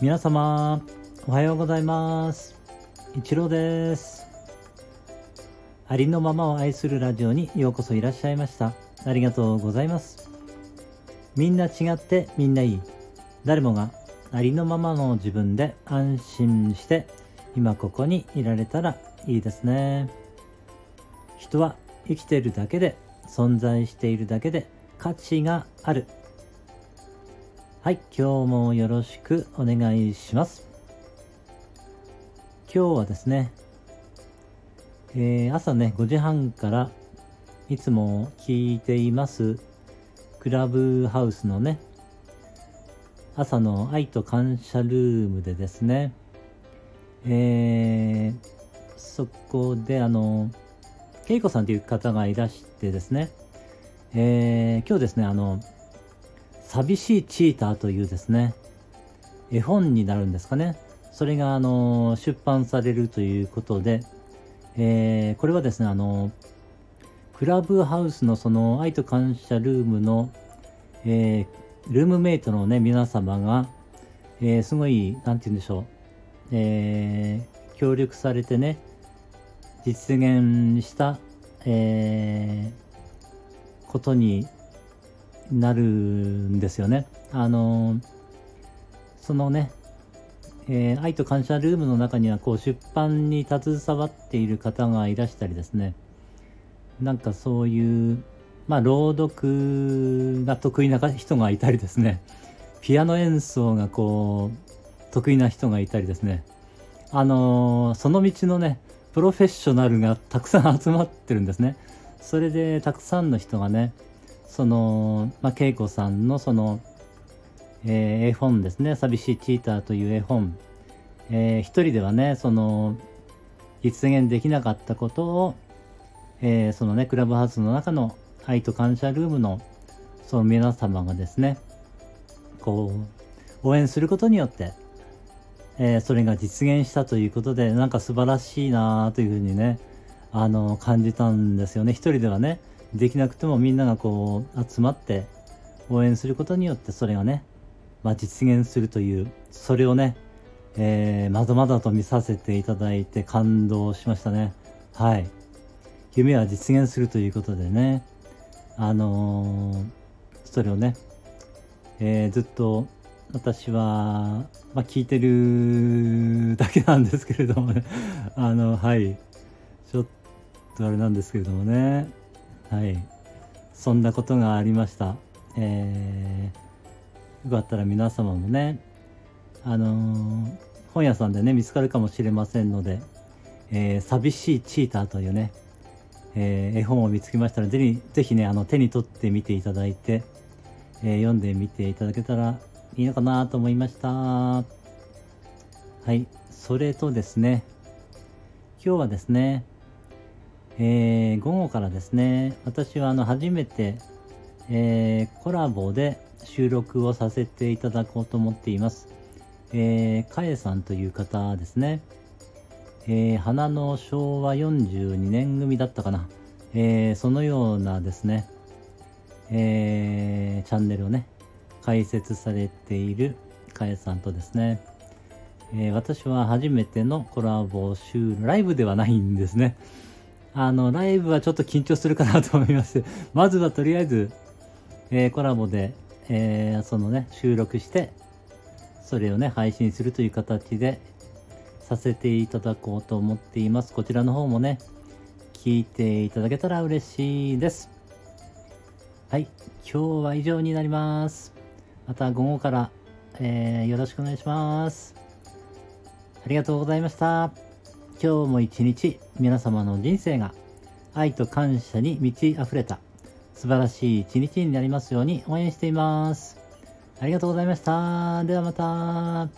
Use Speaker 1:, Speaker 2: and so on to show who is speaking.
Speaker 1: 皆様、おはようございます。一郎です。ありのままを愛するラジオにようこそいらっしゃいました。ありがとうございます。みんな違ってみんないい。誰もがありのままの自分で安心して今ここにいられたらいいですね。人は生きているだけで存在しているだけで価値がある。はい、今日もよろしくお願いします。今日はですね、えー朝ね、5時半からいつも聞いています、クラブハウスのね、朝の愛と感謝ルームでですね、えーそこであの、けいこさんという方がいらしてですね、えー今日ですね、あの、寂しいチーターというですね、絵本になるんですかね。それが、あの、出版されるということで、えーこれはですね、あの、クラブハウスのその愛と感謝ルームの、えールームメイトのね、皆様が、えーすごい、なんて言うんでしょう、えー協力されてね、実現した、えーことになるんですよね。あのそのね、えー愛と感謝ルームの中にはこう出版に携わっている方がいらしたりですね、なんかそういう、まあ朗読が得意な人がいたりですね、ピアノ演奏がこう得意な人がいたりですね、あのーその道のね、プロフェッショナルがたくさん集まってるんですね。それでたくさんの人がね、その、まあ、恵子さんのその、えー絵本ですね、寂しいチーターという絵本、えー一人ではね、その、実現できなかったことを、えーそのね、クラブハウスの中の愛と感謝ルームの、その皆様がですね、こう、応援することによって、えーそれが実現したということで、なんか素晴らしいなというふうにね、あの、感じたんですよね。一人ではね、できなくてもみんながこう、集まって応援することによって、それがね、まあ実現するという、それをね、えーまだまだと見させていただいて感動しましたね。はい。夢は実現するということでね、あのーそれをね、えーずっと私は、まあ、聞いてるだけなんですけれどもね、あの、はい、ちょっとあれなんですけれどもね、はい、そんなことがありました。えーよかったら皆様もね、あのー本屋さんでね、見つかるかもしれませんので、えー寂しいチーターというね、えー絵本を見つけましたら、ぜひ、ぜひね、あの、手に取ってみていただいて、え読んでみていただけたらいいのかなと思いました。はい。それとですね、今日はですね、えー午後からですね、私はあの、初めて、えーコラボで収録をさせていただこうと思っています。えー、かえさんという方ですね。えー花の昭和42年組だったかな。えーそのようなですね、えーチャンネルをね、開設されているかえさんとですね、えー私は初めてのコラボ収ライブではないんですね。あの、ライブはちょっと緊張するかなと思いまして、まずはとりあえず、えーコラボで、えーそのね、収録して、それをね、配信するという形でさせていただこうと思っています。こちらの方もね、聞いていただけたら嬉しいです。はい、今日は以上になります。また午後から、えーよろしくお願いします。ありがとうございました。今日も一日皆様の人生が愛と感謝に満ち溢れた素晴らしい一日になりますように応援しています。ありがとうございました。ではまた。